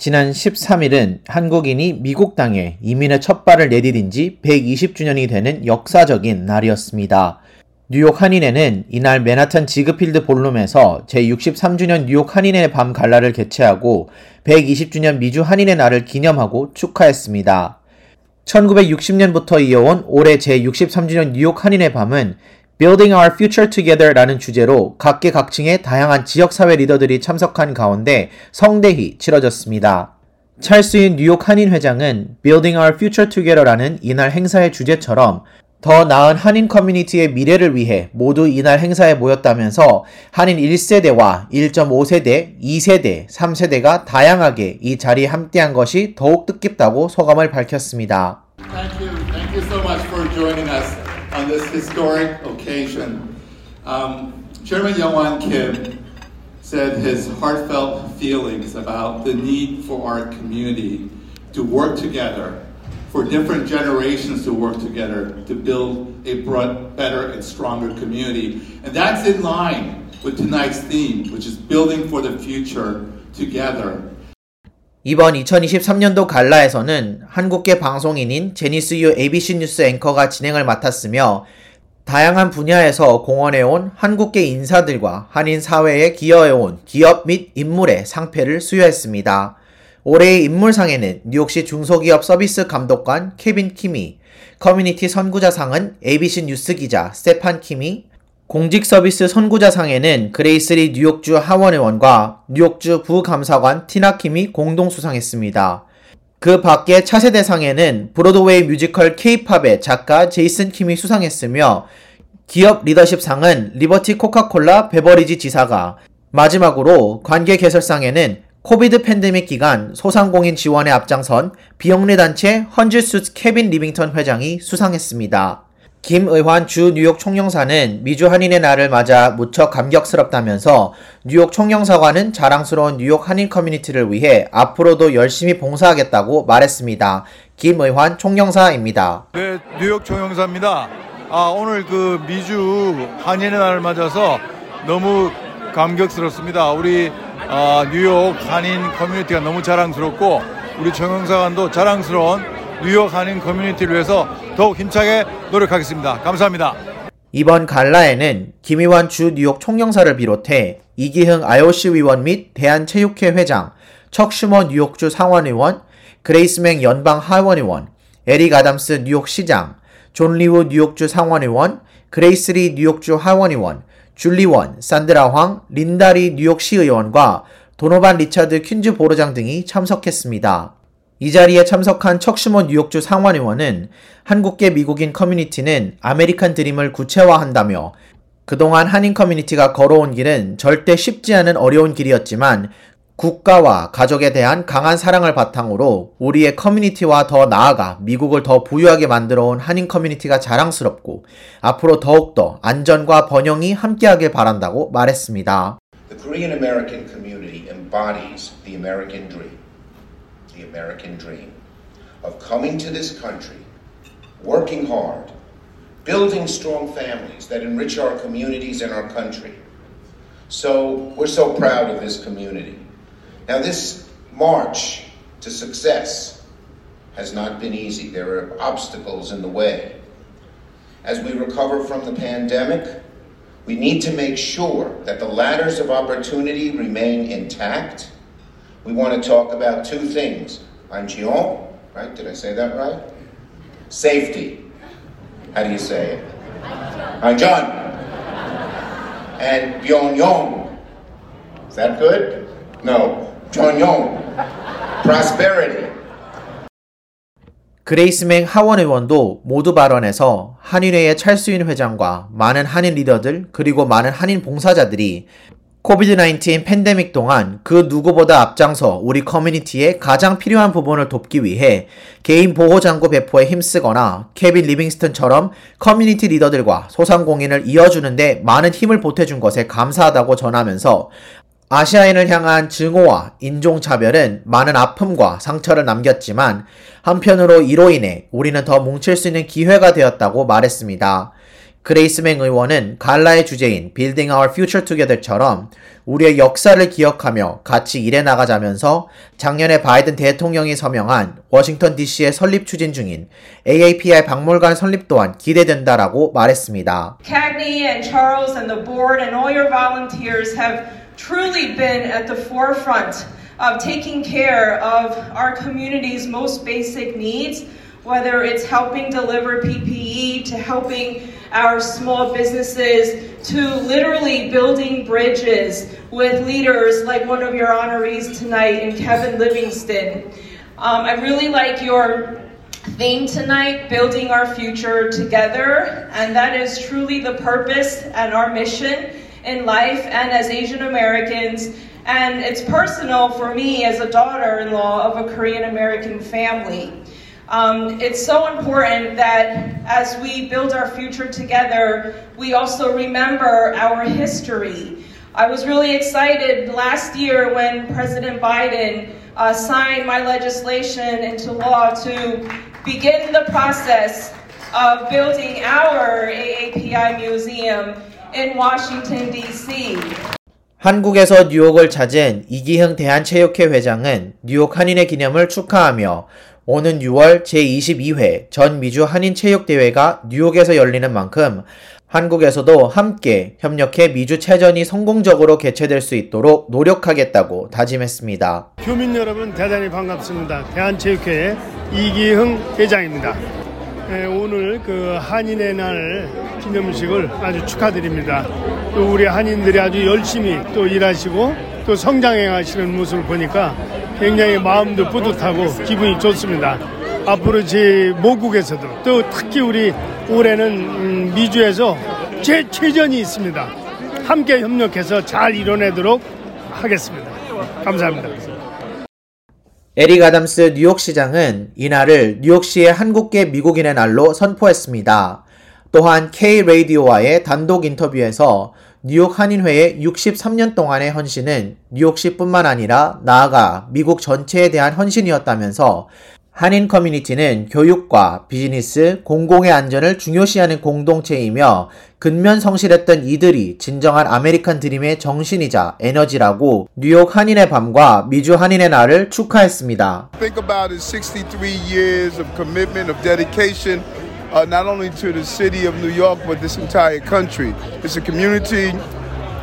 지난 13일은 한국인이 미국 땅에 이민의 첫 발을 내디딘 지 120주년이 되는 역사적인 날이었습니다. 뉴욕 한인회는 이날 맨하탄 지그필드 볼룸에서 제63주년 뉴욕 한인회 밤 갈라를 개최하고 120주년 미주 한인회 날을 기념하고 축하했습니다. 1960년부터 이어온 올해 제63주년 뉴욕 한인회 밤은 Building Our Future Together라는 주제로 각계각층의 다양한 지역사회 리더들이 참석한 가운데 성대히 치러졌습니다. 찰스인 뉴욕 한인 회장은 Building Our Future Together라는 이날 행사의 주제처럼 더 나은 한인 커뮤니티의 미래를 위해 모두 이날 행사에 모였다면서 한인 1세대와 1.5세대, 2세대, 3세대가 다양하게 이 자리에 함께한 것이 더욱 뜻깊다고 소감을 밝혔습니다. Thank you. Thank you so on this historic occasion. Um, Chairman Youngwan Kim said his heartfelt feelings about the need for our community to work together, for different generations to work together to build a broad, better and stronger community. And that's in line with tonight's theme, which is building for the future together. 이번 2023년도 갈라에서는 한국계 방송인인 제니스유 ABC 뉴스 앵커가 진행을 맡았으며 다양한 분야에서 공헌해온 한국계 인사들과 한인 사회에 기여해온 기업 및 인물의 상패를 수여했습니다. 올해의 인물상에는 뉴욕시 중소기업 서비스 감독관 케빈 킴이, 커뮤니티 선구자상은 ABC 뉴스 기자 스테판 킴이, 공직 서비스 선구자상에는 그레이스리 뉴욕주 하원의원과 뉴욕주 부감사관 티나킴이 공동 수상했습니다. 그 밖에 차세대상에는 브로드웨이 뮤지컬 케이팝의 작가 제이슨 킴이 수상했으며 기업 리더십상은 리버티 코카콜라 베버리지 지사가 마지막으로 관계 개선상에는 코비드 팬데믹 기간 소상공인 지원에 앞장선 비영리 단체 헌드레드 수트 케빈 리빙스턴 회장이 수상했습니다. 김의환 주 뉴욕 총영사는 미주 한인의 날을 맞아 무척 감격스럽다면서 뉴욕 총영사관은 자랑스러운 뉴욕 한인 커뮤니티를 위해 앞으로도 열심히 봉사하겠다고 말했습니다. 김의환 총영사입니다. 네, 뉴욕 총영사입니다. 아, 오늘 그 미주 한인의 날을 맞아서 너무 감격스럽습니다. 우리 아, 뉴욕 한인 커뮤니티가 너무 자랑스럽고 우리 총영사관도 자랑스러운 뉴욕 한인 커뮤니티를 위해서 더욱 힘차게 노력하겠습니다. 감사합니다. 이번 갈라에는 김희환 주 뉴욕 총영사를 비롯해 이기흥 IOC 위원 및 대한체육회 회장, 척슈머 뉴욕주 상원의원, 그레이스맹 연방 하원의원, 에릭 아담스 뉴욕시장, 존 리우 뉴욕주 상원의원, 그레이스리 뉴욕주 하원의원, 줄리원, 산드라 황, 린다리 뉴욕시의원과 도노반 리차드 퀸즈 보로장 등이 참석했습니다. 이 자리에 참석한 척슈머 뉴욕주 상원의원은 한국계 미국인 커뮤니티는 아메리칸 드림을 구체화한다며 그동안 한인 커뮤니티가 걸어온 길은 절대 쉽지 않은 어려운 길이었지만 국가와 가족에 대한 강한 사랑을 바탕으로 우리의 커뮤니티와 더 나아가 미국을 더 부유하게 만들어 온 한인 커뮤니티가 자랑스럽고 앞으로 더욱더 안전과 번영이 함께하길 바란다고 말했습니다. The Korean American community embodies the American dream. The American dream of coming to this country, working hard, building strong families that enrich our communities and our country. So we're so proud of this community. Now, this march to success has not been easy. There are obstacles in the way. As we recover from the pandemic, we need to make sure that the ladders of opportunity remain intact we want to talk about two things. Anjion, right? Did I say that right? Safety. How do you say it? 안전. And 번영. Is that good? No. 번영. Prosperity. 그레이스맹 하원 의원도 모두 발언에서 한인회의 찰스 윤 회장과 많은 한인 리더들 그리고 많은 한인 봉사자들이 코비드-19 팬데믹 동안 그 누구보다 앞장서 우리 커뮤니티에 가장 필요한 부분을 돕기 위해 개인 보호장구 배포에 힘쓰거나 케빈 리빙스턴처럼 커뮤니티 리더들과 소상공인을 이어주는데 많은 힘을 보태준 것에 감사하다고 전하면서 아시아인을 향한 증오와 인종차별은 많은 아픔과 상처를 남겼지만 한편으로 이로 인해 우리는 더 뭉칠 수 있는 기회가 되었다고 말했습니다. 그레이스맹 의원은 갈라의 주제인 Building Our Future Together처럼 우리의 역사를 기억하며 같이 일해 나가자면서 작년에 바이든 대통령이 서명한 워싱턴 DC에 설립 추진 중인 AAPI 박물관 설립 또한 기대된다라고 말했습니다. Cagney and Charles and the board and all your volunteers have truly been at the forefront of taking care of our community's most basic needs, whether it's helping deliver PPE to helping our small businesses to literally building bridges with leaders like one of your honorees tonight in Kevin Livingston. Um, I really like your theme tonight, building our future together, and that is truly the purpose and our mission in life and as Asian Americans. And it's personal for me as a daughter in law of a Korean American family. Um, it's so important that as we build our future together, we also remember our history. I was really excited last year when President Biden uh, signed my legislation into law to begin the process of building our AAPI museum in Washington, D.C. 한국에서 뉴욕을 찾은 이기흥 대한체육회 회장은 뉴욕 한인의 기념을 축하하며 오는 6월 제22회 전 미주 한인체육대회가 뉴욕에서 열리는 만큼 한국에서도 함께 협력해 미주 체전이 성공적으로 개최될 수 있도록 노력하겠다고 다짐했습니다. 교민 여러분 대단히 반갑습니다. 대한체육회 이기흥 회장입니다. 네, 오늘 그 한인의 날 기념식을 아주 축하드립니다. 또 우리 한인들이 아주 열심히 또 일하시고 또 성장해 가시는 모습을 보니까 굉장히 마음도 뿌듯하고 기분이 좋습니다. 앞으로 제 모국에서도 또 특히 우리 올해는 미주에서 제 최전이 있습니다. 함께 협력해서 잘 이뤄내도록 하겠습니다. 감사합니다. 에릭 아담스 뉴욕시장은 이날을 뉴욕시의 한국계 미국인의 날로 선포했습니다. 또한 K-라디오와의 단독 인터뷰에서 뉴욕 한인회의 63년 동안의 헌신은 뉴욕시뿐만 아니라 나아가 미국 전체에 대한 헌신이었다면서 한인 커뮤니티는 교육과 비즈니스, 공공의 안전을 중요시하는 공동체이며 근면 성실했던 이들이 진정한 아메리칸 드림의 정신이자 에너지라고 뉴욕 한인의 밤과 미주 한인의 날을 축하했습니다. Think about it 63 years of commitment of dedication uh, not only to the city of New York, but this entire country. It's a community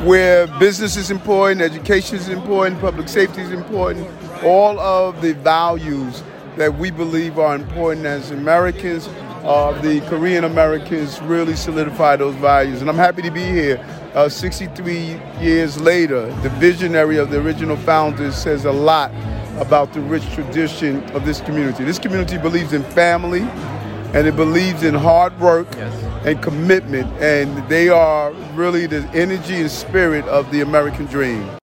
where business is important, education is important, public safety is important, all of the values that we believe are important as Americans. Uh, the Korean Americans really solidify those values. And I'm happy to be here. Uh, 63 years later, the visionary of the original founders says a lot about the rich tradition of this community. This community believes in family, and it believes in hard work yes. and commitment, and they are really the energy and spirit of the American dream.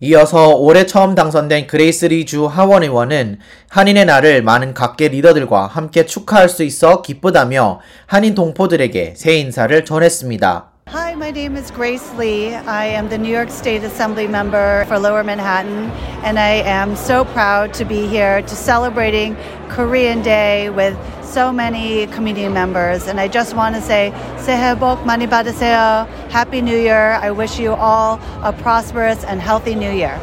이어서 올해 처음 당선된 그레이스 리주 하원 의원은 한인의 날을 많은 각계 리더들과 함께 축하할 수 있어 기쁘다며 한인 동포들에게 새 인사를 전했습니다. Hi, my name is Grace Lee. I am the New York State Assembly member for Lower Manhattan, and I am so proud to be here to celebrating Korean Day with so many community members. And I just want to say, 새해 복 많이 받으세요. Happy New Year. I wish you all a prosperous and healthy New Year.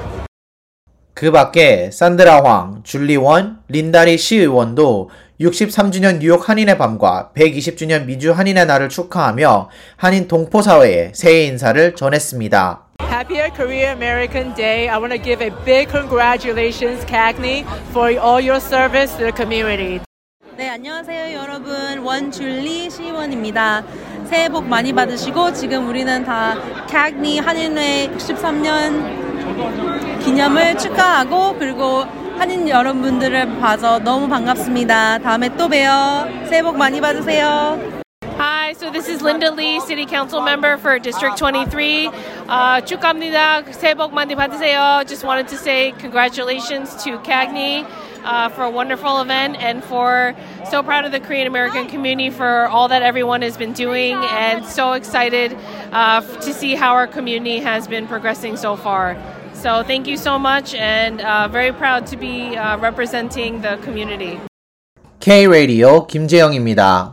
그 밖에 산드라 황, 줄리 원, 린다리 시 의원도 63주년 뉴욕 한인의 밤과 120주년 미주 한인의 날을 축하하며 한인 동포 사회에 새해 인사를 전했습니다. Happier Korea American Day. I want to give a big congratulations, Cagney, for all your service to the community. 네, 안녕하세요, 여러분. 원줄리 시의원입니다. 새해 복 많이 받으시고, 지금 우리는 다 CAGNY 한인회 63년 기념을 축하하고, 그리고 한인 여러분들을 봐서 너무 반갑습니다. 다음에 또 봬요. 새해 복 많이 받으세요. Hi, so this is Linda Lee, City Council member for District 23. Uh, 축하합니다. 새해 복 많이 받으세요. Just wanted to say congratulations to Cagney. Uh, for a wonderful event and for so proud of the Korean American community for all that everyone has been doing and so excited uh, to see how our community has been progressing so far. So thank you so much and uh, very proud to be uh, representing the community. K-Radio 김재영입니다.